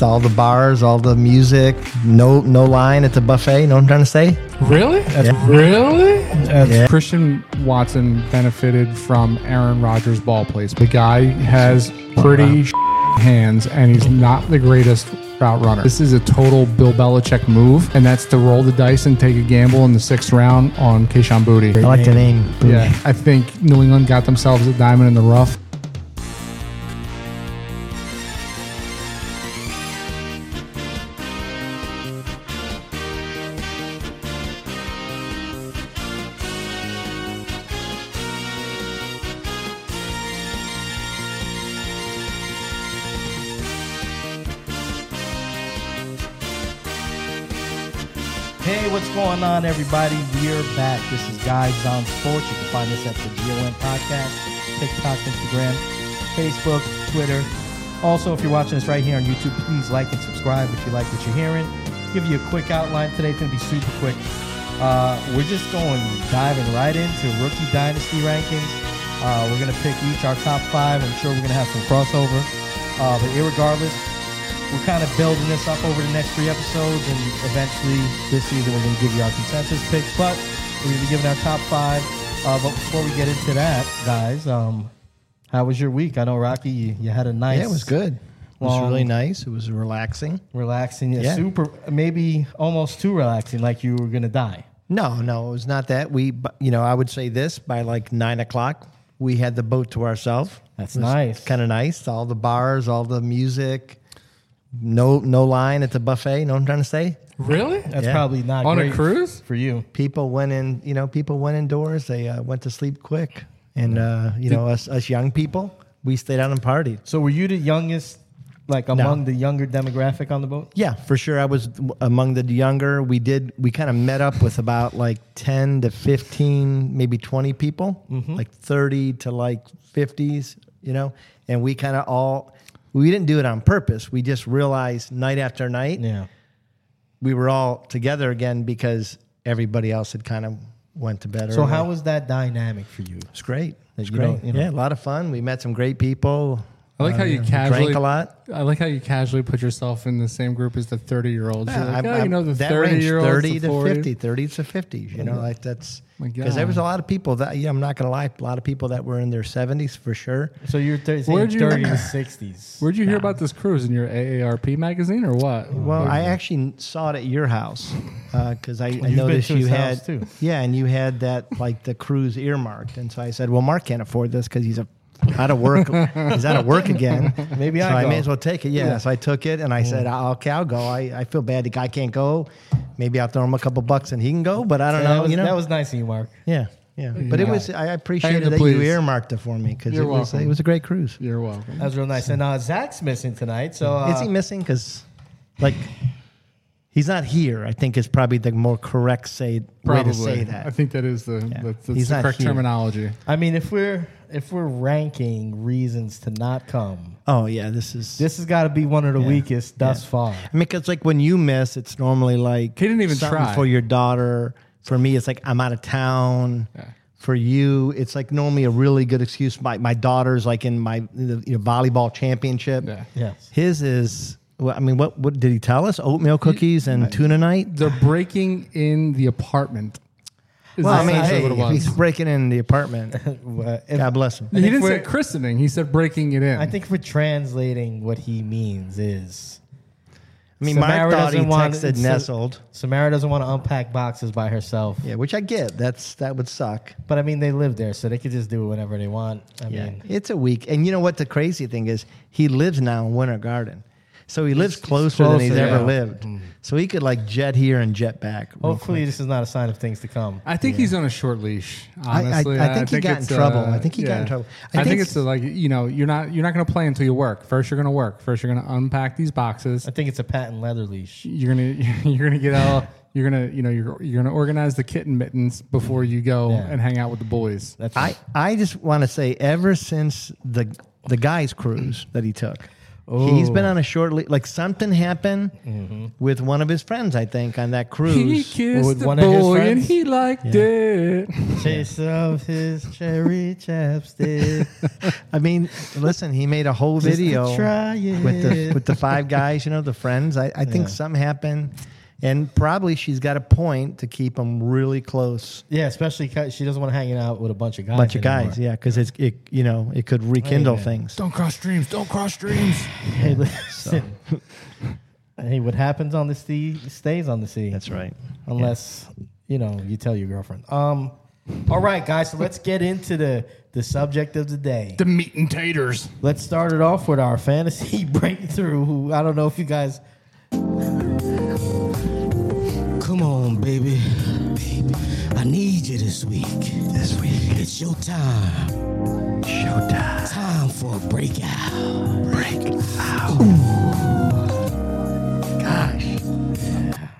nice. All the bars, all the music. No, no line at the buffet. Know what I'm trying to say? Really? Yeah. Really? Yeah. Christian Watson benefited from Aaron Rodgers' ball placement. The guy has pretty hands, and he's not the greatest route runner. This is a total Bill Belichick move, and that's to roll the dice and take a gamble in the sixth round on Kayshon Boutte. I like the name. Yeah, I think New England got themselves a diamond in the rough. Everybody? We're back. This is Guys on Sports. You can find us at the GON Podcast, TikTok, Instagram, Facebook, Twitter. Also, if you're watching us right here on YouTube, please like and subscribe if you like what you're hearing. Give you a quick outline today. It's going to be super quick. Uh, we're just going diving right into rookie dynasty rankings. Uh, we're going to pick each our top five. I'm sure we're going to have some crossover. Uh, but irregardless, we're kind of building this up over the next three episodes, and eventually this season we're going to give you our consensus picks. But we're going to be giving our top five. Uh, but before we get into that, guys, um, how was your week? I know Rocky, you, you had a nice, Yeah, it was good. It was Long- really nice. It was relaxing. relaxing, yeah, Yeah. super, maybe almost too relaxing, like you were going to die. No, no, it was not that. We, you know, I would say this by like nine o'clock, we had the boat to ourselves. That's nice. Kind of nice. All the bars, all the music. No, no line at the buffet. You Know what I'm trying to say? Really? That's Yeah. probably not On a cruise? for you. People went in. You know, people went indoors. They uh, went to sleep quick, and uh, you know, us, us young people, we stayed out and partied. So were you the youngest, like among the younger demographic on the boat? Yeah, for sure. I was among the younger. We did. We kind of met up with about like ten to fifteen, maybe twenty people, like thirty to like fifties. You know, and we kind of all. We didn't do it on purpose. We just realized night after night Yeah. we were all together again because everybody else had kind of went to bed. So early. how was that dynamic for you? It's great. It's you great. don't- you know- Yeah, a lot of fun. We met some great people. I like how you Uh, casually drank a lot. I like how you casually put yourself in the same group as the 30 year olds. You're like, oh, you I'm- know, the that 30 year olds, 30 to 40. 50, 30 to 50. You know, like that's My because there was a lot of people that, yeah, I'm not going to lie, a lot of people that were in their 70s for sure. So you're thir- saying Where'd you- 30 60s. Where'd you hear about this cruise in your AARP magazine or what? Well, I actually saw it at your house uh, because I, I You've been noticed to you his had, house, too. yeah, and you had that like the cruise earmarked, and so I said, well, Mark can't afford this because he's a out of work. he's out of work again. Maybe so I I may as well take it. Yeah, so I took it, and I said, "Ah, okay, I'll go. I, I feel bad the guy can't go. Maybe I'll throw him a couple bucks and he can go, but I don't that, know. was, you know, that was nice of you, Mark. yeah, yeah. But it was I appreciated Hang the that you earmarked it for me because it was welcome. it was a great cruise. You're welcome. That was real nice. And uh, Zach's missing tonight, so uh, Is he missing? Because, like, he's not here. I think is probably the more correct say way to say that. I think that is the, that's, that's He's the not correct here. terminology. I mean, if we're if we're ranking reasons to not come, oh yeah, this is this has got to be one of the Yeah. weakest thus Yeah. far. I mean, because like when you miss, it's normally like He didn't even something try. for your daughter. For me, it's like I'm out of town. Yeah. For you, it's like normally a really good excuse. My my daughter's like in my you know, volleyball championship. Yeah. Yes. His is. Well, I mean, what what did he tell us? Oatmeal cookies and tuna night. They're breaking in the apartment. Is Well, I mean, essentially hey, what it was. he's breaking in the apartment. If- God bless him. he didn't say we're- christening. He said breaking it in. I think we're translating what he means is I mean, Samara Mark thought he doesn't want- texted so- nestled. Samara doesn't want to unpack boxes by herself. Yeah, which I get. That's that would suck. But I mean, they live there, so they could just do it whenever they want. I Yeah, mean, it's a week. And you know what? The crazy thing is, he lives now in Winter Garden, so he lives he's closer, than he's closer, ever yeah. Mm-hmm. lived. So he could like jet here and jet back. hopefully, this is not a sign of things to come. I think he's on a short leash. I- I- Honestly, I think he got in it's, trouble. I think he got in trouble. I I, think, think it's uh, like you know you're not you're not going to play until you work. First, you're going to work. First, you're going to unpack these boxes. I think it's a patent leather leash. You're gonna you're gonna get all you're gonna you know you're you're gonna organize the kitten mittens before you go Yeah. and hang out with the boys. That's I I just want to say, ever since the the guys cruise that he took, He's been oh. on a short leash. Like something happened mm-hmm. with one of his friends, I think, on that cruise. He cruise. kissed With the one of his boy and he liked it. Chase of his cherry chapstick. I mean, listen, he made a whole Just video try with the with the five guys, you know, the friends. I, I think Yeah. something happened, and probably she's got a point to keep them really close. Yeah, especially because she doesn't want to hang out with a bunch of guys. bunch of anymore. guys, yeah, because it's it, you know, it could rekindle man. things. Don't cross streams. Don't cross streams. Hey, listen. hey, what happens on the sea stays on the sea. That's right. Unless you know you tell your girlfriend. Um. All right, guys. So let's get into the the subject of the day. The meat and taters. Let's start it off with our fantasy breakthrough. Who I don't know if you guys. Come on, baby. Baby, I need you this week. This week. It's your time. Showtime. Time for a breakout. Breakout. Gosh,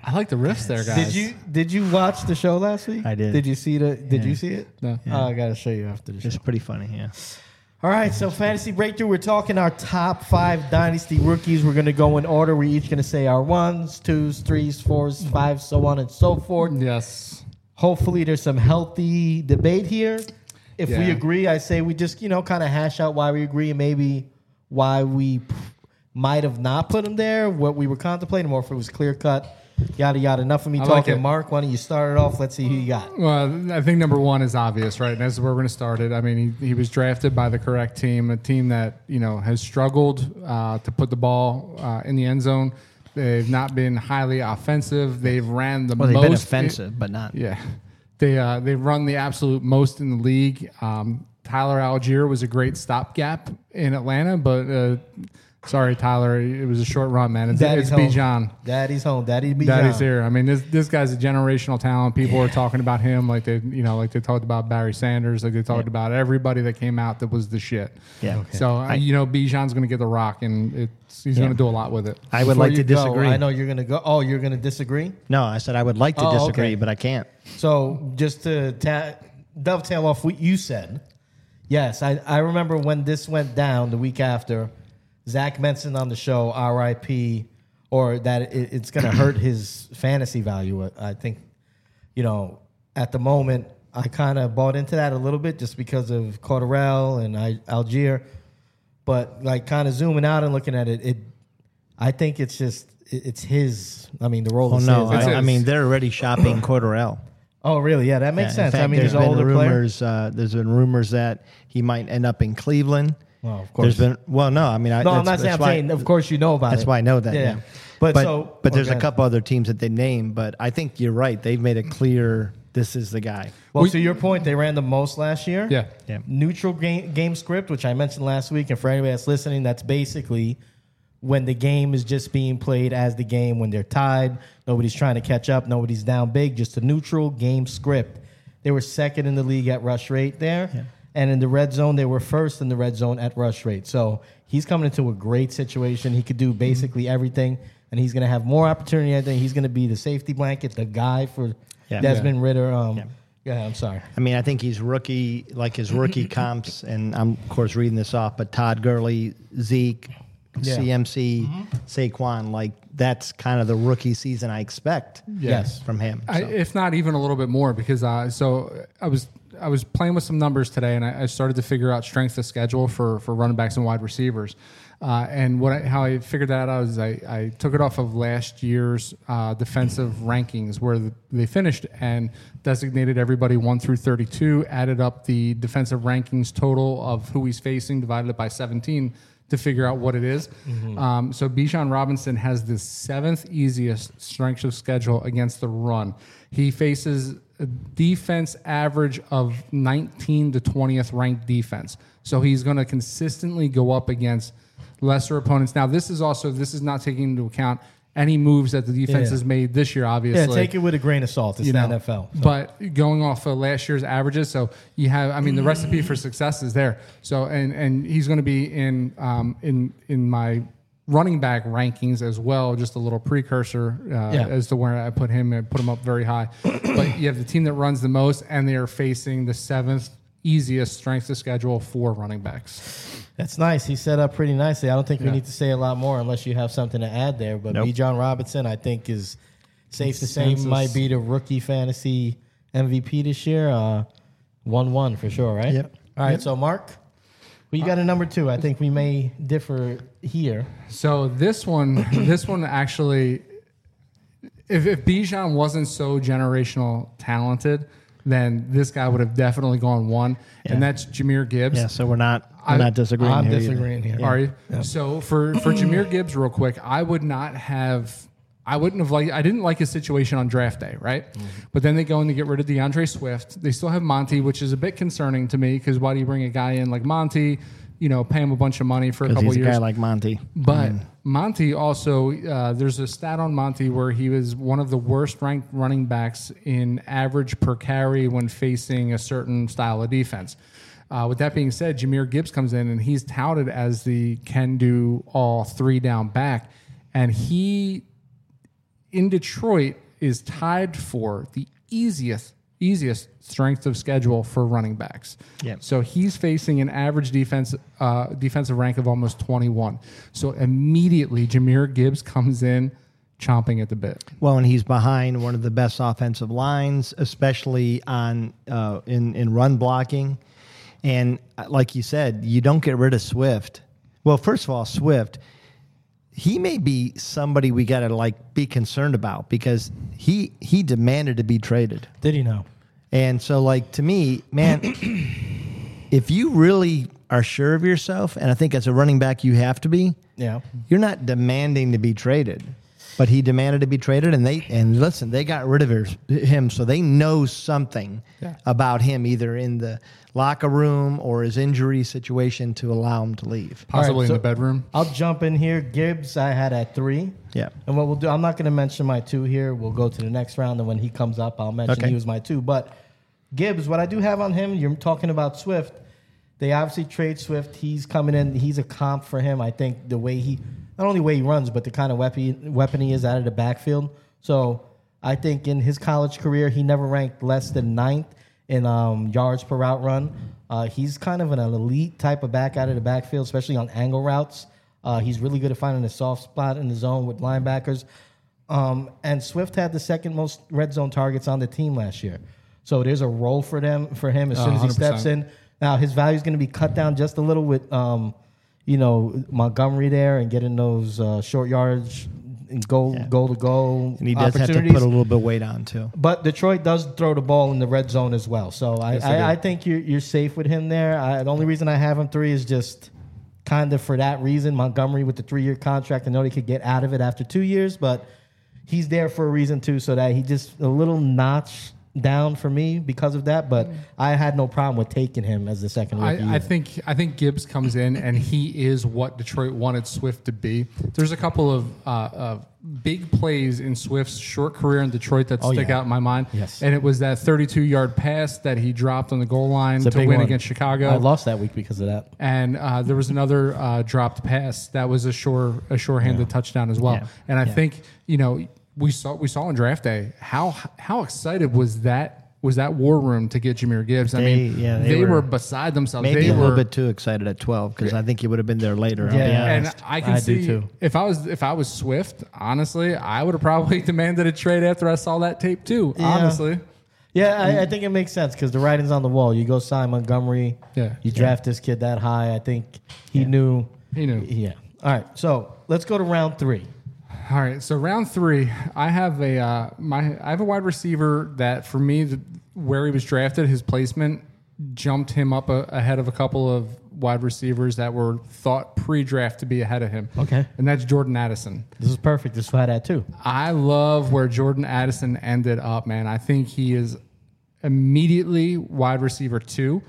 I like the riffs there, guys. Did you did you watch the show last week? I did. Did you see the Did Yeah. you see it? No. Oh, I gotta show you after the show. it's pretty funny. Yeah. All right, so fantasy breakthrough. We're talking our top five dynasty rookies. We're gonna go in order. We're each gonna say our ones, twos, threes, fours, fives, so on and so forth. Yes. Hopefully, there's some healthy debate here. If we agree, I say we just you know kind of hash out why we agree and maybe why we might have not put him there, what we were contemplating, or if it was clear cut. Yada yada. Enough of me I like talking. it. Mark, why don't you start it off? Let's see who you got. Well, I think number one is obvious, right? And that's where we're going to start it. I mean, he, he was drafted by the correct team, a team that you know has struggled uh, to put the ball uh, in the end zone. They've not been highly offensive. They've ran the Well, they've most. been offensive, but not. Yeah, they uh, they run the absolute most in the league. Um, Tyler Allgeier was a great stopgap in Atlanta, but uh, sorry, Tyler, it was a short run, man. It's, Daddy's it's home. Bijan. Daddy's home. Daddy be Daddy's here. I mean, this this guy's a generational talent. People are talking about him like they, you know, like they talked about Barry Sanders, like they talked about everybody that came out that was the shit. Yeah. Okay. So uh, you know, Bijan's going to get the rock, and it's he's Yeah. going to do a lot with it. I would Before like to you go, disagree. I know you're gonna go. Oh, you're gonna disagree. No, I said I would like to Oh, disagree, okay. but I can't. So just to ta- dovetail off what you said, yes, I, I remember when this went down the week after. Zach mentioned on the show R.I.P. or that it, it's going to hurt his fantasy value. I think, you know, at the moment, I kind of bought into that a little bit just because of Cordarrelle and I, Allgeier. But like kind of zooming out and looking at it, it I think it's just it, it's his. I mean, the role Oh is no, his. I, It's I mean they're already shopping Cordarrelle. Oh, really? Yeah, that makes Yeah, sense. fact, I mean, there's he's an been older rumors. Uh, there's been rumors that he might end up in Cleveland. Well, of course. There's been well, no, I mean, I, No, I'm not saying. I'm why- saying. Of course, you know about That's it. why I know that. Yeah, But, but so, but there's okay. a couple other teams that they name. But I think you're right. They've made it clear this is the guy. Well, We- to your point, they ran the most last year. Yeah. Yeah. Neutral game, game script, which I mentioned last week, and for anybody that's listening, that's basically when the game is just being played as the game when they're tied. Nobody's trying to catch up. Nobody's down big. Just a neutral game script. They were second in the league at rush rate there. And in the red zone, they were first in the red zone at rush rate. So he's coming into a great situation. He could do basically everything, and he's going to have more opportunity. I think he's going to be the safety blanket, the guy for Yeah. Desmond Ridder. Um, Yeah. yeah, I'm sorry. I mean, I think he's rookie, like his rookie comps, and I'm of course reading this off, but Todd Gurley, Zeke, Yeah. CMC, Saquon, like that's kind of the rookie season I expect Yes. from him. I, if not even a little bit more, because uh, so I was I was playing with some numbers today, and I, I started to figure out strength of schedule for for running backs and wide receivers. Uh, and what I, how I figured that out is I, I took it off of last year's uh, defensive rankings where the, they finished and designated everybody one through 32, added up the defensive rankings total of who he's facing, divided it by 17 to figure out what it is. Um, so Bijan Robinson has the seventh easiest strength of schedule against the run. He faces defense average of 19 to 20th ranked defense. So he's going to consistently go up against lesser opponents. Now, this is also this is not taking into account any moves that the defense Yeah. has made this year. Obviously, Yeah, take it with a grain of salt. It's you the know, NFL. So- But going off of last year's averages, so you have, I mean, the recipe for success is there. So, and and he's going to be in um, in in my running back rankings as well. Just a little precursor uh, Yeah. as to where I put him and put him up very high. but you have the team that runs the most, and they are facing the seventh easiest strength of schedule for running backs. That's nice. He set up pretty nicely. I don't think we need to say a lot more unless you have something to add there. But Nope. Bijan Robinson, I think, is safe to say Consensus. might be the rookie fantasy MVP this year. Uh, one one for sure, right? Yep. All right. So Mark, well, you got a number two. I think we may differ here. So this one, this one actually, if, if Bijan wasn't so generational talented, then this guy would have definitely gone one, and that's Jahmyr Gibbs. Yeah, so we're not we're I- not disagreeing. I'm here either. disagreeing here. Are you? So for for Jahmyr Gibbs, real quick, I would not have. I wouldn't have liked. I didn't like his situation on draft day, right? But then they go in to get rid of D'Andre Swift. They still have Monty, which is a bit concerning to me because why do you bring a guy in like Monty? You know, pay him a bunch of money for a couple he's a years. guy like Monty. But Monty also, uh, there's a stat on Monty where he was one of the worst ranked running backs in average per carry when facing a certain style of defense. Uh, with that being said, Jahmyr Gibbs comes in and he's touted as the can do all three down back. And he, in Detroit, is tied for the easiest easiest strength of schedule for running backs. Yep. So he's facing an average defense uh, defensive rank of almost 21. So immediately Jahmyr Gibbs comes in chomping at the bit. Well, and he's behind one of the best offensive lines, especially on uh, in in run blocking. And uh, like you said, you don't get rid of Swift. Well, first of all, Swift, he may be somebody we got to like be concerned about because he he demanded to be traded. Did he know? And so, like to me, man, if you really are sure of yourself, and I think as a running back you have to be, Yeah. you're not demanding to be traded. But he demanded to be traded, and they and listen, they got rid of him, so they know something Yeah. about him, either in the locker room or his injury situation, to allow him to leave. Possibly All right, in the bedroom. I'll jump in here. Gibbs, I had at three. Yeah. And what we'll do, I'm not going to mention my two here. We'll go to the next round, and when he comes up, I'll mention Okay. he was my two. But Gibbs, what I do have on him, you're talking about Swift. They obviously trade Swift. He's coming in. He's a comp for him. I think the way he, not only the way he runs, but the kind of weapon weapon he is out of the backfield. So I think in his college career, he never ranked less than ninth in um, yards per route run. Uh, he's kind of an elite type of back out of the backfield, especially on angle routes. Uh, he's really good at finding a soft spot in the zone with linebackers. Um, and Swift had the second most red zone targets on the team last year. So there's a role for them for him as Oh, soon as he 100%. steps in. Now his value is going to be cut down just a little with, um, you know, Montgomery there and getting those uh, short yards, and goal goal to goal And he does have to put a little bit of weight on too. But Detroit does throw the ball in the red zone as well. So I, Yes. I, I think you're, you're safe with him there. I, the only reason I have him three is just kind of for that reason. Montgomery with the three year contract, I know they could get out of it after two years, but he's there for a reason too, so that he just a little notch down for me because of that. But I had no problem with taking him as the second rookie. I, I think I think Gibbs comes in and he is what Detroit wanted Swift to be. There's a couple of uh, big plays in Swift's short career in Detroit that Oh, stick yeah. out in my mind. Yes. and it was that 32 yard pass that he dropped on the goal line to win one. against Chicago. I lost that week because of that. and uh, there was another uh, dropped pass that was a sure a sure-handed touchdown as well. Yeah. And I Yeah. think you know we saw we saw on draft day how how excited was that was that war room to get Jahmyr Gibbs. I They- mean, yeah, they, they were, were beside themselves. Maybe they a were, little bit too excited at twelve because I think he would have been there later. Yeah. and. I can I do see too. if I was if I was Swift, honestly, I would have probably demanded a trade after I saw that tape too. Yeah. Honestly, Yeah, I, mm. I think it makes sense because the writing's on the wall. You go sign Montgomery. Yeah. You draft this kid that high. I think he knew. He knew. Yeah. All right. So let's go to round three. All right, so round three, I have a uh, my I have a wide receiver that for me, the, where he was drafted, his placement jumped him up a, ahead of a couple of wide receivers that were thought pre-draft to be ahead of him. Okay. and that's Jordan Addison. This is perfect. This is what I had too. I love where Jordan Addison ended up, man. I think he is immediately wide receiver 2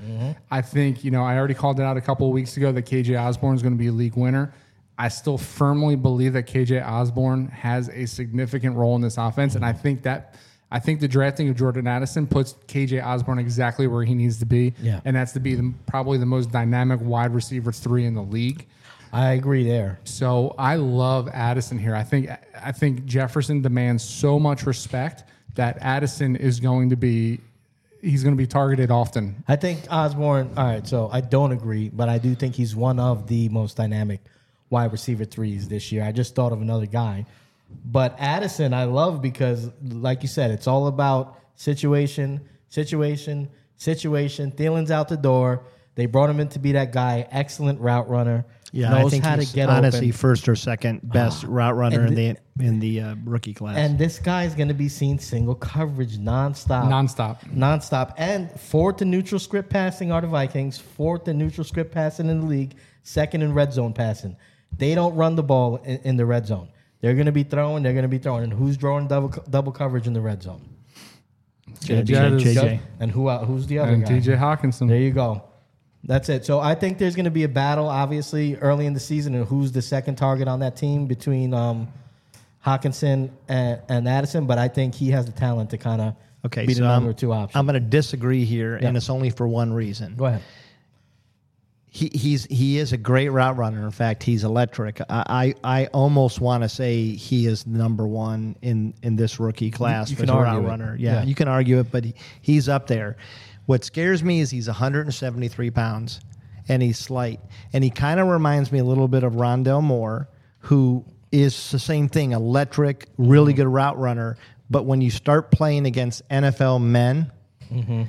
I think, you know, I already called it out a couple of weeks ago that KJ Osborn is going to be a league winner. I still firmly believe that KJ Osborn has a significant role in this offense. And I think that I think the drafting of Jordan Addison puts KJ Osborn exactly where he needs to be. Yeah. And that's to be the, probably the most dynamic wide receiver three in the league. I agree there. So I love Addison here. I think I think Jefferson demands so much respect that Addison is going to be he's going to be targeted often. I think Osborn. All right, so I don't agree, but I do think he's one of the most dynamic wide receiver threes this year. I just thought of another guy, but Addison I love because, like you said, it's all about situation, situation, situation. Thielen's out the door. They brought him in to be that guy. Excellent route runner. Yeah, I knows think how to he's get honestly open. first or second best route runner in the in the uh, rookie class. And this guy's going to be seen single coverage nonstop. Nonstop. Nonstop. And fourth to neutral script passing are the Vikings. Fourth to neutral script passing in the league. Second in red zone passing. They don't run the ball in, in the red zone. They're going to be throwing. They're going to be throwing. And who's drawing double double coverage in the red zone? It's gonna be Jed is- JJ. And who? el- Who's the other And guy? TJ Hockenson. There you go. That's it. So I think there's going to be a battle, obviously, early in the season, and who's the second target on that team between um, Hockenson and, and Addison. But I think he has the talent to kind of okay, be so the I'm, number two option. I'm going to disagree here, Yeah. and it's only for one reason. Go ahead. He, he's he is a great route runner. In fact, he's electric. I I, I almost want to say he is number one in in this rookie class you as can a route it. runner. Yeah, Yeah. you can argue it, but he, he's up there. What scares me is he's 173 pounds, and he's slight, and he kind of reminds me a little bit of Rondale Moore, who is the same thing, electric, really mm-hmm. good route runner. But when you start playing against NFL men, mm-hmm.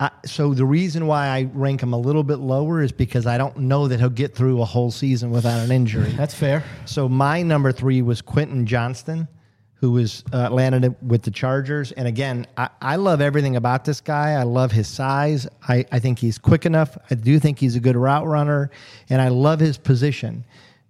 I, so the reason why I rank him a little bit lower is because I don't know that he'll get through a whole season without an injury. That's fair. so my number three was Quentin Johnston, who was uh, landed with the Chargers. And again, I, I love everything about this guy. I love his size. I, I think he's quick enough. I do think he's a good route runner, and I love his position.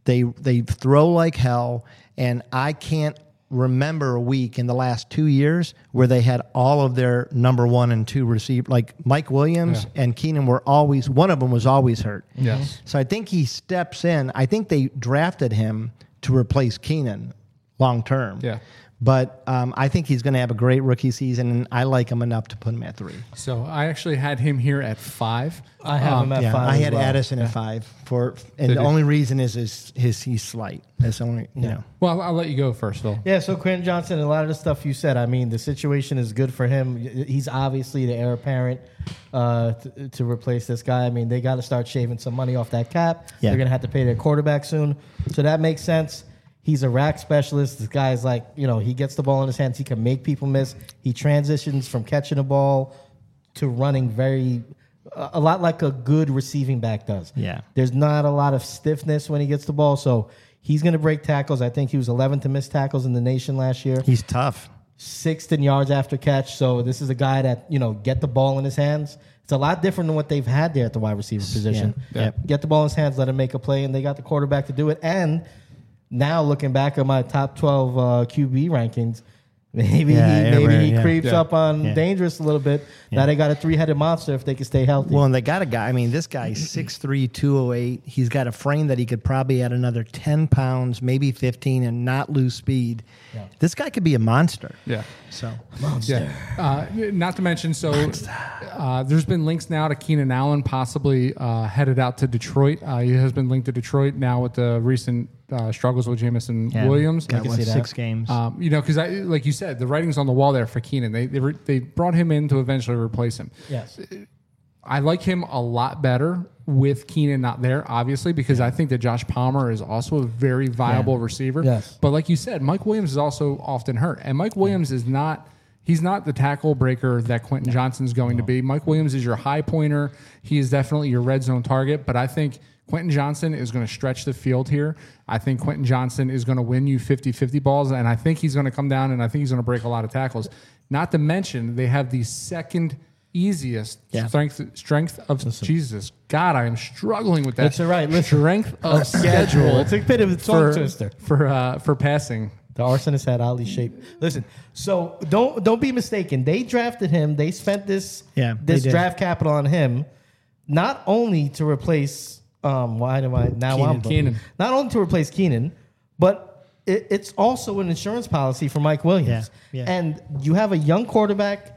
They they throw like hell, and I can't remember a week in the last two years where they had all of their number one and two receive like Mike Williams and Keenan were always one of them was always hurt. Yes. So I think he steps in. I think they drafted him to replace Keenan long term. Yeah. But um, I think he's going to have a great rookie season, and I like him enough to put him at three. So I actually had him here at five. I have him at yeah, five. I as had well. Addison at five for, and Did the you? only reason is his, his he's slight. That's the only you know. Well, I'll let you go first, Phil. Yeah, so Quentin Johnston, a lot of the stuff you said, I mean, the situation is good for him. He's obviously the heir apparent uh, to, to replace this guy. I mean, they got to start shaving some money off that cap. Yeah. They're going to have to pay their quarterback soon. So that makes sense. He's a rack specialist. This guy's like, you know, he gets the ball in his hands. He can make people miss. He transitions from catching the ball to running very, a a lot like a good receiving back does. Yeah. There's not a lot of stiffness when he gets the ball. So he's going to break tackles. I think he was 11th to miss tackles in the nation last year He's tough. sixth in yards after catch. So this is a guy that you know get the ball in his hands. It's a lot different than what they've had there at the wide receiver position. Yeah. Yep. Get the ball in his hands, let him make a play, and they got the quarterback to do it. And now looking back at my top twelve uh, QB rankings, maybe Yeah, he, maybe right, he yeah. creeps Yeah. up on Yeah. dangerous a little bit. Now they got a three headed monster if they can stay healthy. Well, and they got a guy. I mean, this guy's 6'3", 208. He's got a frame that he could probably add another 10 pounds, maybe 15, and not lose speed. This guy could be a monster. Yeah. So Yeah. Uh, not to mention, so uh, there's been links now to Keenan Allen possibly uh, headed out to Detroit. Uh, he has been linked to Detroit now with the recent uh, struggles with Jameson yeah, Williams. got can what, see that. six games. Um, you know, because I like you said, the writing's on the wall there for Keenan. They they, re- they brought him in to eventually replace him. yes, I like him a lot better with Keenan not there, obviously, because I think that Josh Palmer is also a very viable receiver. Yes. But like you said, Mike Williams is also often hurt. And Mike Williams is not he's not the tackle breaker that Quentin Johnston's going to be. Mike Williams is your high pointer. He is definitely your red zone target, but I think Quentin Johnston is going to stretch the field here. I think Quentin Johnston is going to win you 50-50 balls and I think he's going to come down and I think he's going to break a lot of tackles. Not to mention they have the second easiest Yeah. strength strength of Jesus. God, I am struggling with that. That's all right. Listen. Strength of schedule. It's a bit of a tongue for twister. for uh, for passing. The arsonist had Ali shape. Listen, so don't don't be mistaken. They drafted him. They spent this Yeah, this draft capital on him, not only to replace um why do I now Keenan. I'm Keenan. not only to replace Keenan, but it, it's also an insurance policy for Mike Williams. Yeah, yeah. And you have a young quarterback.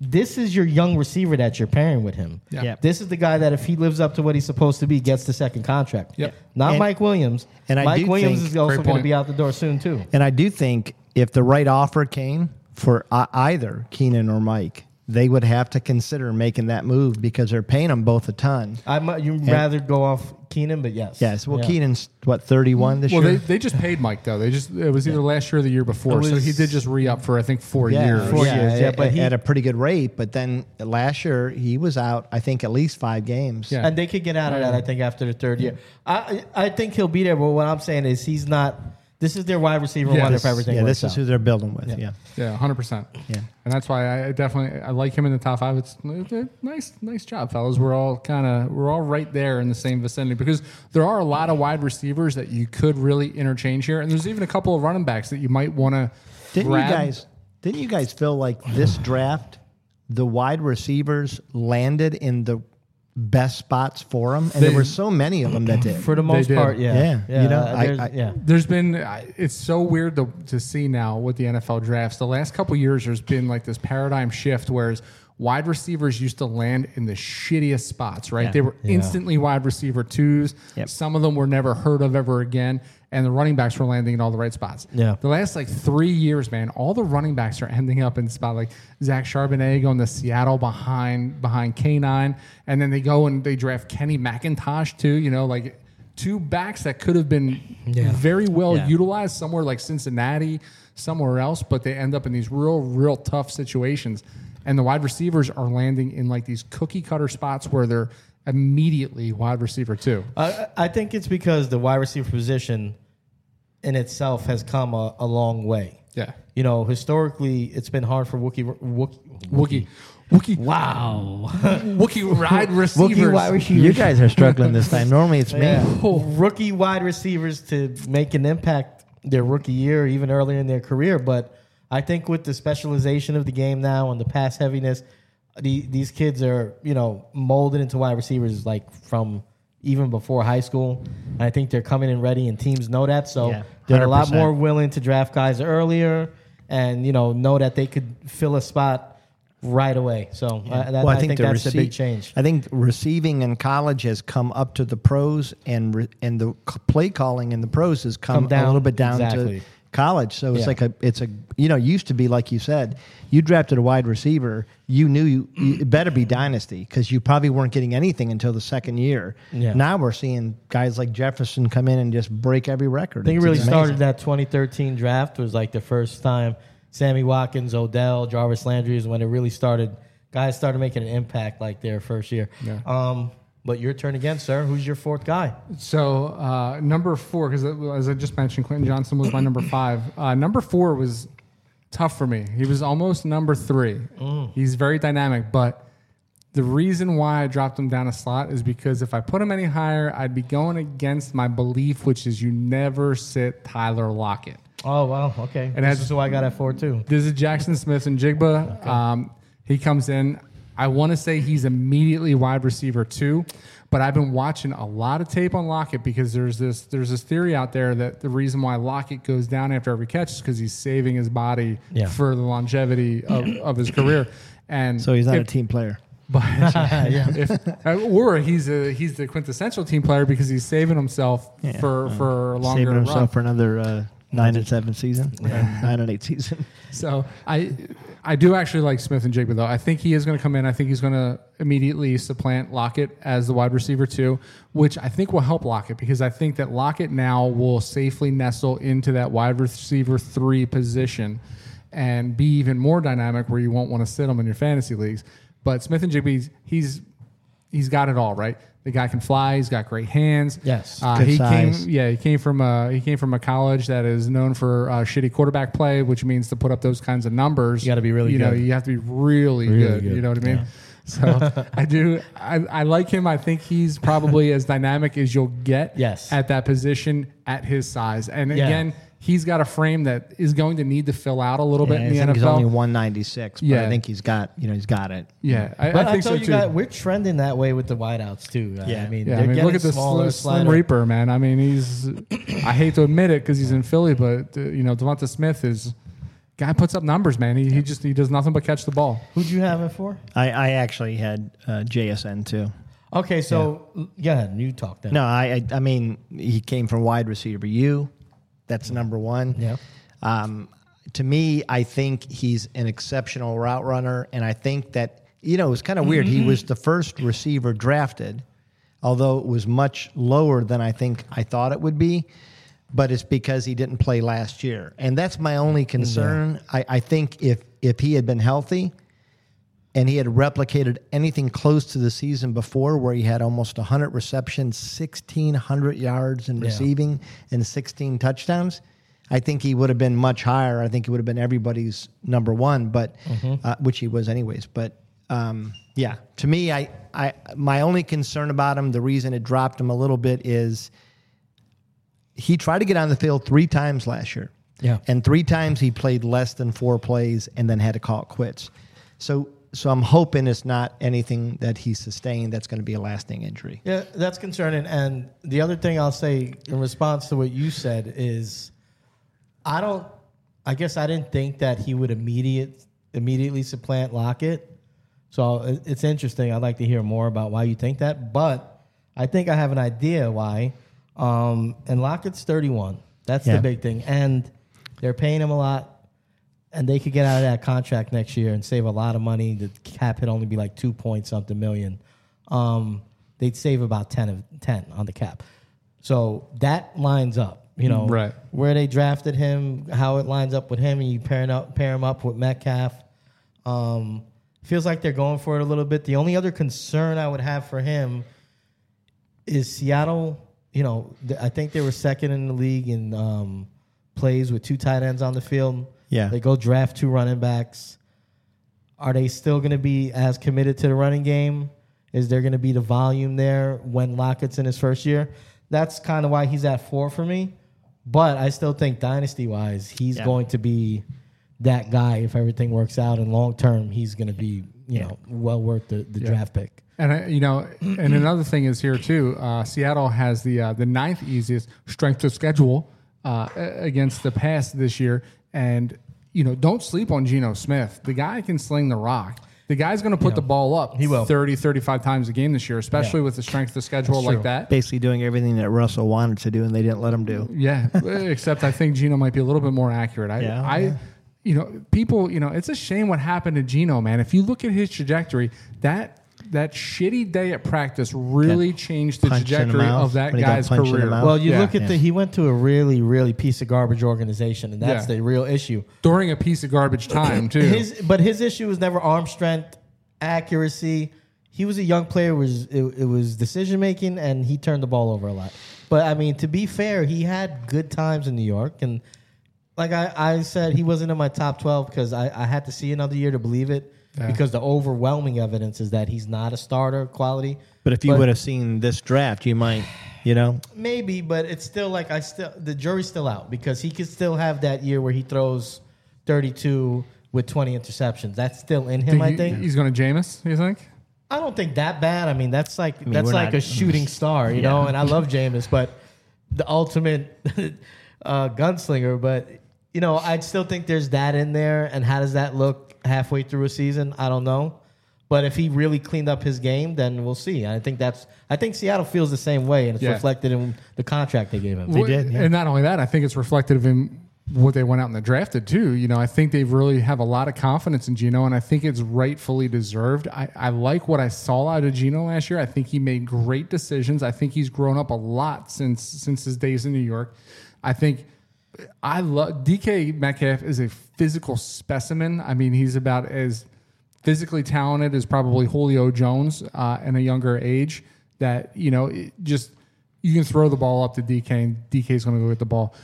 This is your young receiver that you're pairing with him. Yeah. Yeah. This is the guy that if he lives up to what he's supposed to be, gets the second contract. Yep. Not And- Mike Williams. and I Mike do Williams think- is also going to be out the door soon too. And I do think if the right offer came for uh, either Keenan or Mike, they would have to consider making that move because they're paying them both a ton. I might you'd rather go off Keenan, but yes. Yes. Well, Yeah. Keenan's what thirty one this year. Well, they, they just paid Mike though. They just it was either last year or the year before, It so he did just re up for I think four yeah, years. Four yeah, years, yeah, at, but he- at a pretty good rate. But then last year he was out. I think at least five games. Yeah. and they could get out of that. I think after the third year, I I think he'll be there. But what I'm saying is he's not. This is their wide receiver Yeah, one this- if everything yeah, this is out. who they're building with. Yeah. Yeah, hundred percent. Yeah. and that's why I definitely I like him in the top five. It's a nice, nice job, fellas. We're all kind of we're all right there in the same vicinity because there are a lot of wide receivers that you could really interchange here, and there's even a couple of running backs that you might want to. Didn't you guys? Didn't you guys feel like this draft, the wide receivers landed in the best spots for them, and They- there were so many of them that did. For the most did. part, yeah, Yeah, you know, uh, I- there's- I- yeah. There's been I- it's so weird to, to see now with the NFL drafts. The last couple years, there's been like this paradigm shift, whereas wide receivers used to land in the shittiest spots. Right, Yeah. they were instantly wide receiver twos. Yep. Some of them were never heard of ever again, and the running backs were landing in all the right spots. Yeah. the last like three years, man, all the running backs are ending up in spot like Zach Charbonnet going to Seattle behind behind K9, and then they go and they draft Kenny McIntosh too. You know, like two backs that could have been Yeah. very well Yeah. utilized somewhere like Cincinnati, somewhere else, but they end up in these real, real tough situations. And the wide receivers are landing in like these cookie cutter spots where they're immediately wide receiver too. I, uh, I think it's because the wide receiver position in itself has come a, a long way. Yeah. You know, historically, it's been hard for Wookie. Wookie, Wookie. Wookie. wow. Wookie ride receivers. You guys are struggling this time. Normally it's me. Yeah. Oh. Rookie wide receivers to make an impact their rookie year, even earlier in their career. But I think with the specialization of the game now and the pass heaviness, the, these kids are you know molded into wide receivers like from even before high school. And I think they're coming in ready, and teams know that. So Yeah, they're a lot more willing to draft guys earlier, and you know know that they could fill a spot right away. So uh, that, Well, I, think, the that's the big change. I think receiving in college has come up to the pros, and re, and the play calling in the pros has come, Come down, a little bit down exactly. to college. So it's Yeah. like a it's a you know used to be like you said, you drafted a wide receiver, you knew you, you it better be dynasty because you probably weren't getting anything until the second year. Yeah. Now we're seeing guys like Jefferson come in and just break every record. I think it really amazing. started that 2013 draft was like the first time Sammy Watkins, Odell, Jarvis Landry is when it really started. Guys started making an impact like their first year. Yeah. Um, but your turn again, sir. Who's your fourth guy? So uh, number four, because as I just mentioned, Quentin Johnston was my number five. Uh, number four was tough for me. He was almost number three. He's very dynamic, but the reason why I dropped him down a slot is because if I put him any higher, I'd be going against my belief, which is you never sit Tyler Lockett. Oh wow, okay. And that's- this is who I got at four too. This is Jaxon Smith-Njigba. Um, he comes in. I want to say he's immediately wide receiver two, but I've been watching a lot of tape on Lockett because there's this there's this theory out there that the reason why Lockett goes down after every catch is because he's saving his body Yeah. for the longevity of, of his career. And So he's not if- a team player. but if, uh, or he's a he's the quintessential team player because he's saving himself Yeah. for for a longer Saving run. himself for another uh, nine and seven season, or nine and eight season. So I I do actually like Smith-Njigba though. I think he is going to come in. I think he's going to immediately supplant Lockett as the wide receiver too, which I think will help Lockett because I think that Lockett now will safely nestle into that wide receiver three position and be even more dynamic where you won't want to sit him in your fantasy leagues. But Smith-Njigba, he's, he's got it all right. The guy can fly. He's got great hands. Yes. uh, Good he size. came. Yeah, he came from a he came from a college that is known for uh, shitty quarterback play, which means to put up those kinds of numbers, You gotta be really You know, you have to be really, Really good, good. You know what I mean? So I do. I, I like him. I think he's probably as dynamic as you'll get. Yes. At that position, at his size, and Yeah. again, he's got a frame that is going to need to fill out a little bit Yeah, in the I think NFL. he's only one ninety six, but Yeah. I think he's got you know he's got it. yeah, I, But I I, think so you too. guys, we're trending that way with the wideouts too. Uh, Yeah. I mean, Yeah, I mean, look at the Slim, Slim. Reaper, man. I mean, he's. I hate to admit it because he's in Philly, but uh, you know, Devonta Smith is guy puts up numbers, man. He, he just he does nothing but catch the ball. Who'd you have it for? I, I actually had uh, JSN too. Okay, so yeah, you talk then. No, I, I I mean he came from wide receiver U. That's number one. Yeah. Um, to me, I think he's an exceptional route runner, and I think that you know it was kind of weird. He was the first receiver drafted, although it was much lower than I think I thought it would be. But it's because he didn't play last year, and that's my only concern. I, I think if if he had been healthy, and he had replicated anything close to the season before, where he had almost 100 receptions, 1,600 yards in receiving, and 16 touchdowns. I think he would have been much higher. I think he would have been everybody's number one, but uh, which he was anyways. But um, yeah, to me, I, I my only concern about him, the reason it dropped him a little bit is he tried to get on the field three times last year. Yeah. And three times he played less than four plays and then had to call it quits. So so I'm hoping it's not anything that he sustained that's going to be a lasting injury. Yeah, that's concerning. And the other thing I'll say in response to what you said is, I don't. I guess I didn't think that he would immediate immediately supplant Lockett. So it's interesting. I'd like to hear more about why you think that. But I think I have an idea why. Um, and Lockett's 31. That's Yeah. the big thing. And they're paying him a lot. And they could get out of that contract next year and save a lot of money. The cap hit only be like two point something million. Um, they'd save about 10 of 10 on the cap. So that lines up, you know, Right. where they drafted him, how it lines up with him, and you pair, up, pair him up with Metcalf. Um, feels like they're going for it a little bit. The only other concern I would have for him is Seattle. You know, th- I think they were second in the league in um, plays with two tight ends on the field. Yeah. they go draft two running backs. Are they still going to be as committed to the running game? Is there going to be the volume there when Lockett's in his first year? That's kind of why he's at four for me. But I still think dynasty wise, he's Yeah. going to be that guy if everything works out. And long term, he's going to be you know well worth the, the draft pick. And I, you know, and another thing is here too. Uh, Seattle has the uh, the ninth easiest strength of schedule uh, against the pass this year, and you know, don't sleep on Geno Smith. The guy can sling the rock. The guy's going to put the ball up He will. 30, 35 times a game this year, especially Yeah. with the strength of the schedule like that. Basically doing everything that Russell wanted to do and they didn't let him do. Yeah, except I think Geno might be a little bit more accurate. I, Yeah, I, yeah. you know, people, you know, it's a shame what happened to Geno, man. If you look at his trajectory, that that shitty day at practice really changed the Punch in the trajectory mouth, of that when he got guy's punched in the career. mouth. Well, you Yeah. look at the he went to a really really piece of garbage organization, and that's Yeah. the real issue. during a piece of garbage time too. His but his issue was never arm strength, accuracy. He was a young player. It was it, it was decision making, and he turned the ball over a lot. But I mean, to be fair, he had good times in New York, and like I, I said, he wasn't in my top twelve because I, I had to see another year to believe it. Yeah. Because the overwhelming evidence is that he's not a starter quality. But if you would have seen this draft, you might, you know, Maybe, but it's still like I still the jury's still out because he could still have that year where he throws 32 with 20 interceptions. That's still in him, I think. he's going to Jameis. You think? I don't think that bad. I mean, that's like mean, that's like not- a shooting star, you know. And I love Jameis, but the ultimate uh, gunslinger. But you know, I'd still think there's that in there. And how does that look halfway through a season? I don't know. But if he really cleaned up his game, then we'll see. I think that's. I think Seattle feels the same way, and it's Yeah. reflected in the contract they gave him. They did, yeah. And not only that, I think it's reflective in what they went out and they drafted too. You know, I think they really have a lot of confidence in Geno, and I think it's rightfully deserved. I, I like what I saw out of Geno last year. I think he made great decisions. I think he's grown up a lot since since his days in New York. I think I love DK Metcalf is a physical specimen. I mean, he's about as physically talented as probably Julio Jones uh, in a younger age. That you know, just you can throw the ball up to DK, and DK is going to go get the ball.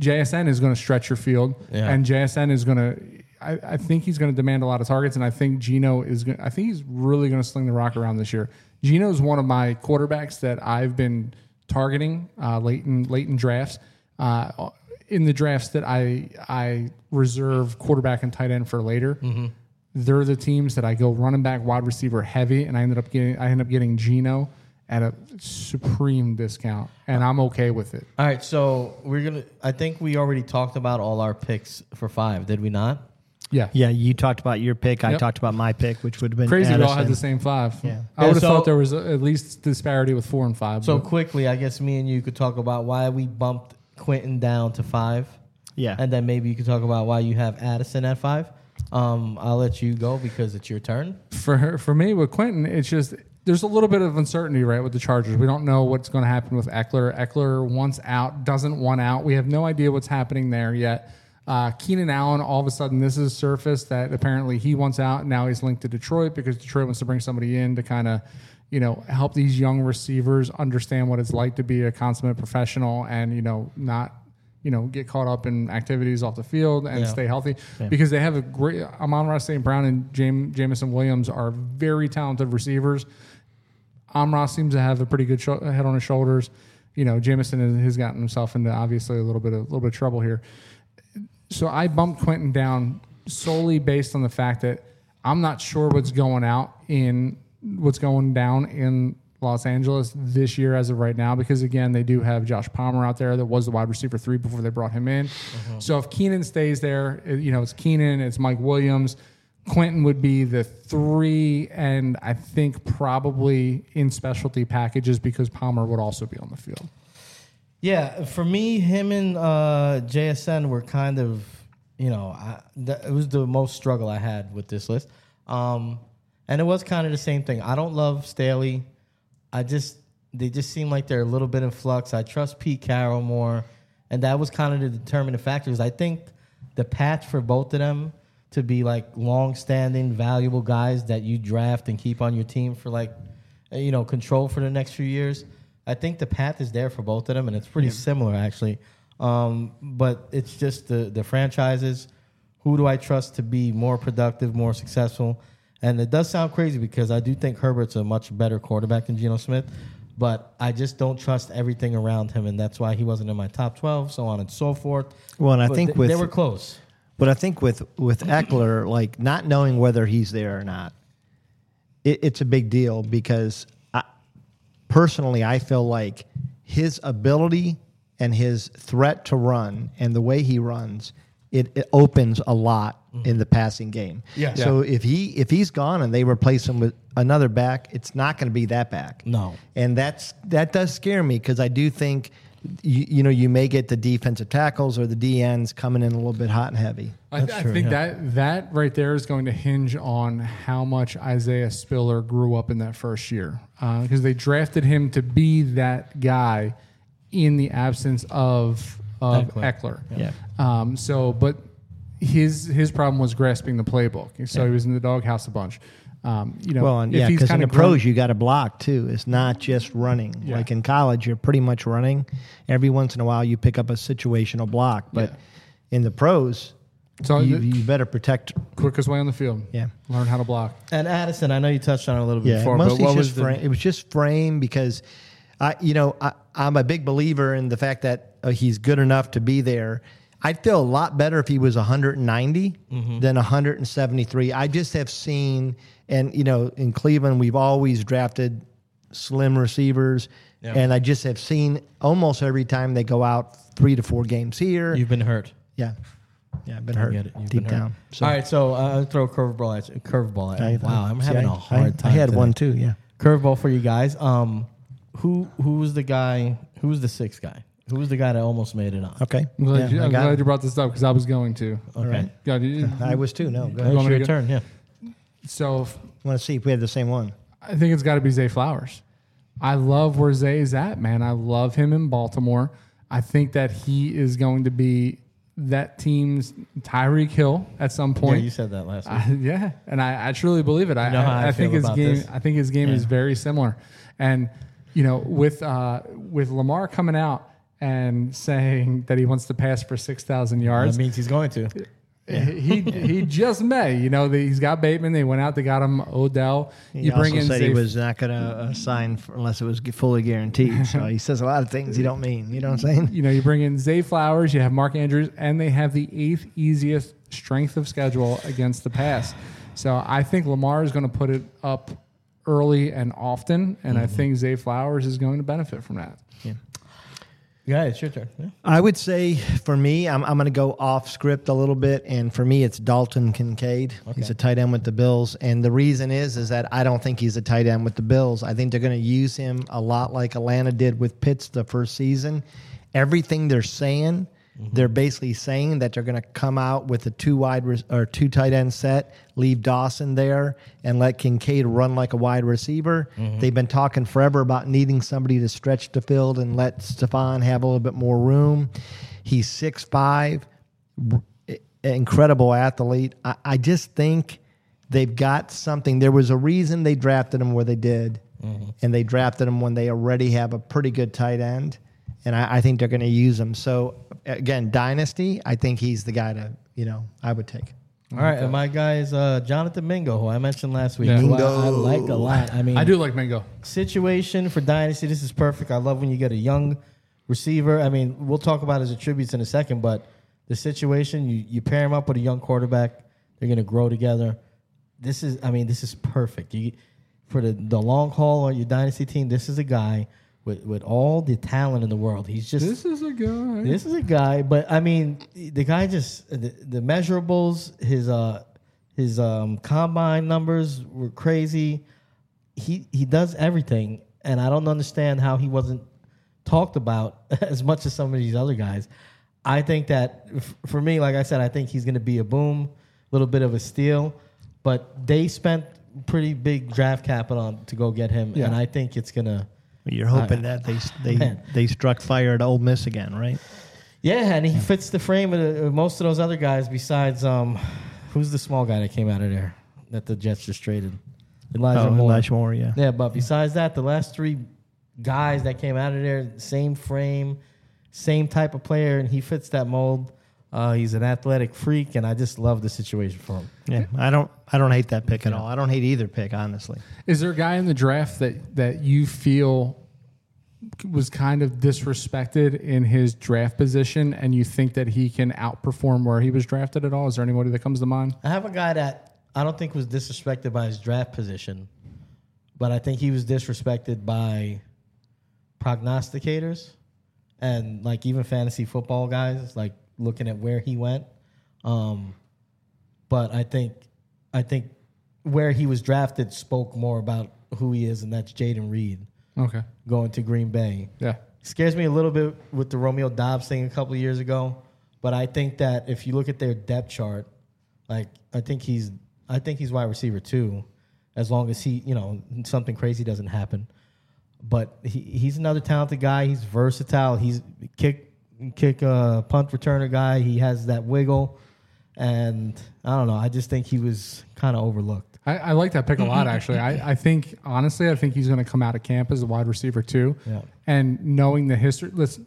JSN is going to stretch your field, Yeah. and JSN is going to. I, I think he's going to demand a lot of targets, and I think Geno is. Going, I think he's really going to sling the rock around this year. Geno is one of my quarterbacks that I've been targeting uh, late in late in drafts. Uh, in the drafts that I I reserve quarterback and tight end for later, mm-hmm. they're the teams that I go running back, wide receiver heavy, and I ended up getting I ended up getting Geno at a supreme discount, and I'm okay with it. All right, so we're gonna. I think we already talked about all our picks for five, did we not? Yeah, yeah, you talked about your pick. I talked about my pick, which would have been crazy. We all had the same five. Yeah. I would have so- thought there was a, at least disparity with four and five. So but- quickly, I guess me and you could talk about why we bumped Quentin down to five. Yeah. and then maybe you can talk about why you have Addison at five. Um, I'll let you go because it's your turn. for for me with Quentin, it's just there's a little bit of uncertainty right with the Chargers. We don't know what's going to happen with Ekeler. Ekeler wants out, doesn't want out. We have no idea what's happening there yet. Uh, Keenan Allen, all of a sudden, this is surfaced that apparently he wants out. Now he's linked to Detroit because Detroit wants to bring somebody in to kind of, you know, help these young receivers understand what it's like to be a consummate professional and you know not you know, get caught up in activities off the field and Yeah. stay healthy because they have a great. Amon-Ra St. Brown and James, Jameson Williams are very talented receivers. Amra seems to have a pretty good sho- head on his shoulders. You know, Jameson has- has gotten himself into obviously a little bit of a little bit of trouble here. So I bumped Quentin down solely based on the fact that I'm not sure what's going out in what's going down in Los Angeles this year as of right now because again they do have Josh Palmer out there that was the wide receiver three before they brought him in. So if Keenan stays there, you know it's Keenan, it's Mike Williams. Quentin would be the three, and I think probably in specialty packages because Palmer would also be on the field. Yeah, for me, him and uh, JSN were kind of, you know, I, th- it was the most struggle I had with this list. Um, and it was kind of the same thing. I don't love Staley. I just, they just seem like they're a little bit in flux. I trust Pete Carroll more. And that was kind of the determining factors. I think the path for both of them to be like long-standing, valuable guys that you draft and keep on your team for like, you know, control for the next few years. I think the path is there for both of them, and it's pretty similar actually. Um, but it's just the the franchises. Who do I trust to be more productive, more successful? And it does sound crazy because I do think Herbert's a much better quarterback than Geno Smith, but I just don't trust everything around him, and that's why he wasn't in my top twelve, so on and so forth. Well, and I But think th- with they were close. But I think with with Ekeler, like not knowing whether he's there or not, it, it's a big deal because I, personally, I feel like his ability and his threat to run and the way he runs, it, it opens a lot mm-hmm. in the passing game. Yeah. So if he if he's gone and they replace him with another back, it's not going to be that back. No. And that's that does scare me because I do think. You, you know, you may get the defensive tackles or the DNs coming in a little bit hot and heavy. I, I true, think yeah. that that right there is going to hinge on how much Isaiah Spiller grew up in that first year, uh, because they drafted him to be that guy in the absence of of Ekeler. Ekeler. Yeah. Um, so, but his his problem was grasping the playbook, so he was in the doghouse a bunch. Um, you know, Well, and if yeah, because in the pros grown- you got to block too. It's not just running. Yeah. Like in college, you're pretty much running. Every once in a while, you pick up a situational block, but Yeah. in the pros, So you, you better protect. quickest way on the field. Yeah. learn how to block. And Addison, I know you touched on it a little bit Yeah, before, but mostly what was just the. It was just frame because, I you know I, I'm a big believer in the fact that uh, he's good enough to be there. I'd feel a lot better if he was 190 Mm-hmm. than 173. I just have seen, and you know, in Cleveland, we've always drafted slim receivers, Yeah. and I just have seen almost every time they go out three to four games here. You've been hurt. yeah, yeah, I've been I hurt. Deep been hurt. down. So All right, so uh, I'll throw a curveball at you. Curveball at you. Wow, I'm having I- a hard I, time. I had today. one too. Yeah. curveball for you guys. Um, who who was the guy? Who was the sixth guy? Who was the guy that almost made it on? Okay. I'm glad, Yeah, you, I I'm got glad it. you brought this up because I was going to. Okay, God, you, I was too. No, go it's ahead. want me to your go? turn. Yeah. so if- want to see if we have the same one. I think it's got to be Zay Flowers. I love where Zay is at, man. I love him in Baltimore. I think that he is going to be that team's Tyreek Hill at some Yeah, point. you said that last week. I, yeah, and I, I truly believe it. I, know how I I, I think feel his about game. this. I think his game is very similar, and you know, with uh, with Lamar coming out and saying that he wants to pass for six thousand yards, that means he's going to. he he just may. You know, he's got Bateman. They went out. They got him Odell. He you bring also in said Zay he was not going to uh, sign unless it was fully guaranteed. So he says a lot of things he don't mean. You know what I'm saying? you know, you bring in Zay Flowers, you have Mark Andrews, and they have the eighth easiest strength of schedule against the pass. So I think Lamar is going to put it up early and often, and I mm-hmm. think Zay Flowers is going to benefit from that. Yeah, it's your turn. Yeah. I would say for me, I'm, I'm going to go off script a little bit, and for me, it's Dalton Kincaid. He's a tight end with the Bills, and the reason is is that I don't think he's a tight end with the Bills. I think they're going to use him a lot like Atlanta did with Pitts the first season. Everything they're saying Mm-hmm. They're basically saying that they're going to come out with a two wide re- or two tight end set, leave Dawson there, and let Kincaid run like a wide receiver. Mm-hmm. They've been talking forever about needing somebody to stretch the field and let Stefon have a little bit more room. He's six five, incredible athlete. I, I just think they've got something. There was a reason they drafted him where they did, mm-hmm. and they drafted him when they already have a pretty good tight end, and I, I think they're going to use him. So again, dynasty. I think he's the guy to you know I would take. All right, and my guy is uh, Jonathan Mingo, who I mentioned last week, Yeah. who I, I like a lot. I mean, I do like Mingo. situation for dynasty. This is perfect. I love when you get a young receiver. I mean, we'll talk about his attributes in a second, but the situation you you pair him up with a young quarterback, they're going to grow together. This is, I mean, this is perfect. You for the the long haul on your dynasty team. This is a guy with with all the talent in the world. He's just This is a guy. this is a guy, but I mean, the guy just the, the measurables, his uh, his um, combine numbers were crazy. He he does everything, and I don't understand how he wasn't talked about as much as some of these other guys. I think that f- for me, like I said, I think he's going to be a boom, a little bit of a steal, but they spent pretty big draft capital to go get him, Yeah. and I think it's gonna. You're hoping that they they Man. they struck fire at Ole Miss again, right? Yeah, and he fits the frame of, the, of most of those other guys. Besides, um, who's the small guy that came out of there that the Jets just traded? Elijah Oh, Moore. Elijah Moore, yeah. Yeah, but besides that, the last three guys that came out of there, same frame, same type of player, and he fits that mold. Uh, he's an athletic freak, and I just love the situation for him. Yeah, I don't I don't hate that pick at all. I don't hate either pick, honestly. Is there a guy in the draft that that you feel was kind of disrespected in his draft position, and you think that he can outperform where he was drafted at all? Is there anybody that comes to mind? I have a guy that I don't think was disrespected by his draft position, but I think he was disrespected by prognosticators and like even fantasy football guys, like looking at where he went. Um, but I think I think where he was drafted spoke more about who he is, and that's Jayden Reed Okay. going to Green Bay Yeah. scares me a little bit with the Romeo Doubs thing a couple of years ago. But I think that if you look at their depth chart, like I think he's I think he's wide receiver too, as long as he you know something crazy doesn't happen. But he, he's another talented guy. He's versatile. He's kick kick a punt returner guy. He has that wiggle, and I don't know. I just think he was kind of overlooked. I, I like that pick a lot, actually. I, I think, honestly, I think he's going to come out of camp as a wide receiver, too. Yeah. And knowing the history, listen,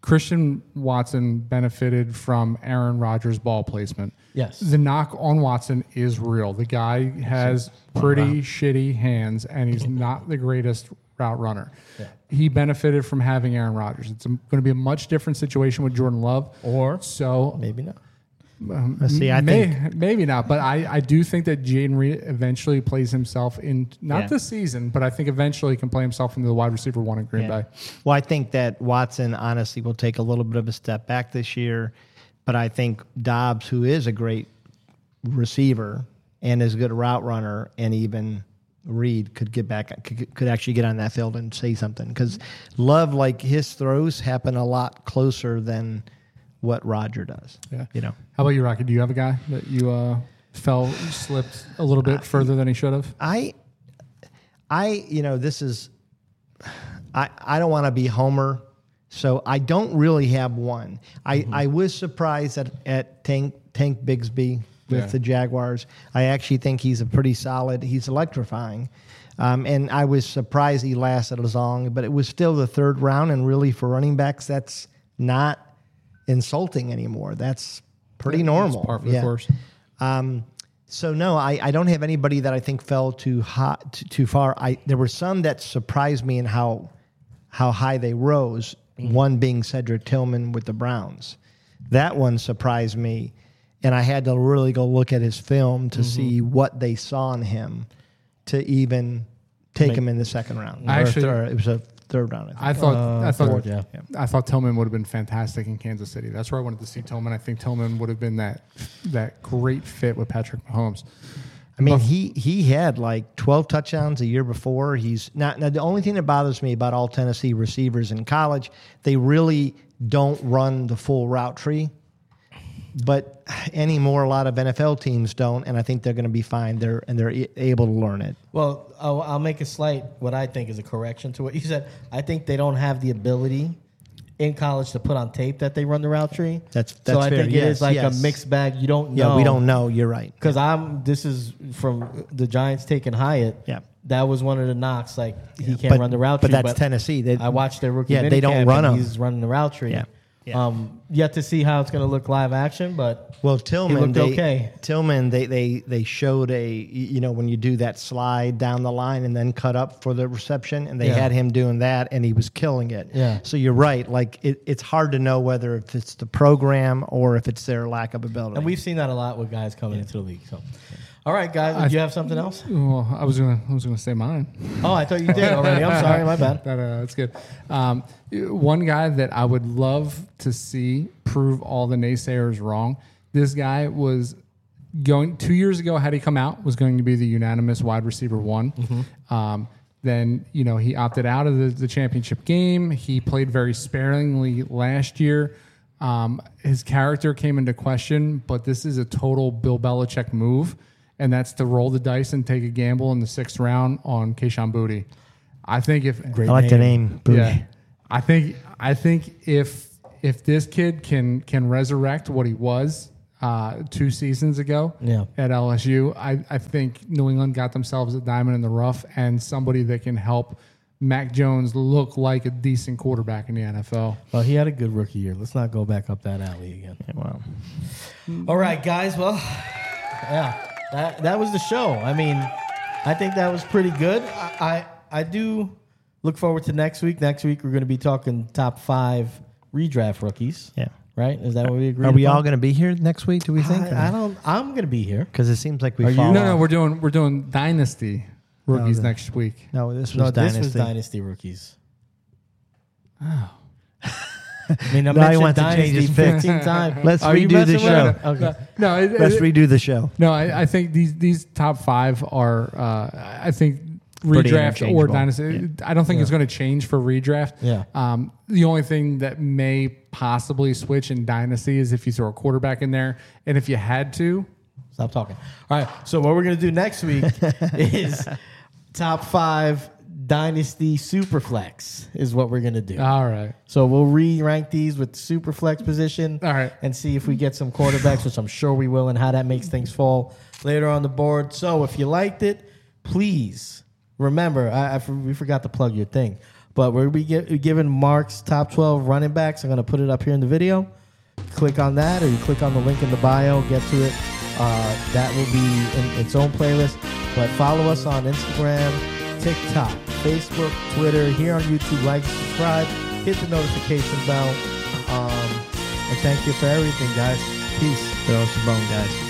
Christian Watson benefited from Aaron Rodgers' ball placement. Yes. The knock on Watson is real. The guy has pretty shitty hands, and he's not the greatest route runner. He benefited from having Aaron Rodgers. It's going to be a much different situation with Jordan Love. Or So maybe not. Um, Let's see. I May- think maybe not, but I, I do think that Jayden Reed eventually plays himself in not Yeah. this season, but I think eventually can play himself into the wide receiver one in Green Yeah. Bay. Well, I think that Watson honestly will take a little bit of a step back this year, but I think Doubs, who is a great receiver and is a good route runner, and even Reed could get back, could, could actually get on that field and say something because Love, like his throws, happen a lot closer than what Roger does. Yeah. you know. How about you, Rocky? Do you have a guy that you uh, fell slipped a little bit further than he should have? I, I, you know, this is, I, I don't want to be Homer, so I don't really have one. I, I was surprised at, at Tank Tank Bigsby with Yeah. the Jaguars. I actually think he's a pretty solid. He's electrifying, um, and I was surprised he lasted as long. But it was still the third round, and really for running backs, that's not insulting anymore. That's pretty normal. par for the course. Um, so no, I, I don't have anybody that I think fell too hot too, too far. I there were some that surprised me in how how high they rose. One being Cedric Tillman with the Browns. That one surprised me, and I had to really go look at his film to see what they saw in him to even take him in the second round. Or Actually- third, it was a third round. I think. I thought Uh, I thought fourth, yeah. I thought Tillman would have been fantastic in Kansas City. That's where I wanted to see Tillman. I think Tillman would have been that that great fit with Patrick Mahomes. I mean, he he had like 12 touchdowns a year before. He's not now. The only thing that bothers me about all Tennessee receivers in college, they really don't run the full route tree. But anymore, a lot of NFL teams don't, and I think they're going to be fine. They're and they're able to learn it. Well, I'll, I'll make a slight, what I think is a correction to what you said. I think they don't have the ability in college to put on tape that they run the route tree. That's- so I fair. think it Yes, is like yes. a mixed bag. You don't know. Yeah, we don't know. You're right. Because I'm. This is from the Giants taking Hyatt. Yeah. That was one of the knocks. Like he can't But- run the route but tree. that's Tennessee. They- I watched their rookie. Yeah, they don't run 'em. He's running the route tree. Yeah. Yeah. Um, yet to see how it's going to look live action, but Well, Tillman, looked they, okay. Tillman, they, they they showed a you know when you do that slide down the line and then cut up for the reception, and they Yeah. had him doing that, and he was killing it. Yeah. So you're right. Like it, it's hard to know whether if it's the program or if it's their lack of ability. and we've seen that a lot with guys coming into the league. So, all right, guys, do you have something else? Well, I was gonna I was gonna say mine. Oh, I thought you did already. I'm sorry, my bad. That, uh, that's good. Um, one guy that I would love to see prove all the naysayers wrong. This guy was going two years ago. Had he come out, was going to be the unanimous wide receiver one. Um, then you know he opted out of the, the championship game. He played very sparingly last year. Um, his character came into question, but this is a total Bill Belichick move, and that's to roll the dice and take a gamble in the sixth round on Kayshon Boutte. I think if I like the name. Boutte. yeah, I think I think if if this kid can can resurrect what he was uh, two seasons ago Yeah. at LSU, I, I think New England got themselves a diamond in the rough and somebody that can help Mac Jones look like a decent quarterback in the NFL. Well, he had a good rookie year. Let's not go back up that alley again. Well, All right, guys. Well, yeah, that that was the show. I mean, I think that was pretty good. I I, I do look forward to next week. Next week we're going to be talking top five redraft rookies. yeah. Right? Is that what we agree? Are we upon? all going to be here next week? Do we think? I, I don't. I'm going to be here. Because it seems like we Are you- No, no, we're doing we're doing dynasty rookies the- next week. no. This was No, dynasty. this was dynasty rookies. Oh. I mean, I Now he mentioned wants to change dynasty his pick. 15 times. Let's Are redo the show. Okay. No, it, Let's it- redo the show. No, I, I think these these top five are. Uh, I think Pretty redraft or interchangeable. dynasty. I don't think it's going to change for redraft. Yeah. Um, the only thing that may possibly switch in dynasty is if you throw a quarterback in there, and if you had to, Stop talking. All right. So what we're gonna do next week is top five dynasty superflex is what we're gonna do. all right. so we'll re-rank these with superflex position. All right. And see if we get some quarterbacks, which I'm sure we will, and how that makes things fall later on the board. So if you liked it, please remember. I, I we forgot to plug your thing, but we're be gi- giving Mark's top 12 running backs. I'm gonna put it up here in the video. Click on that, or you click on the link in the bio. Get to it. Uh, that will be in its own playlist. But follow us on Instagram, TikTok, Facebook, Twitter, here on YouTube. Like, subscribe, hit the notification bell. Um, and thank you for everything, guys. Peace. Throw a bone, guys.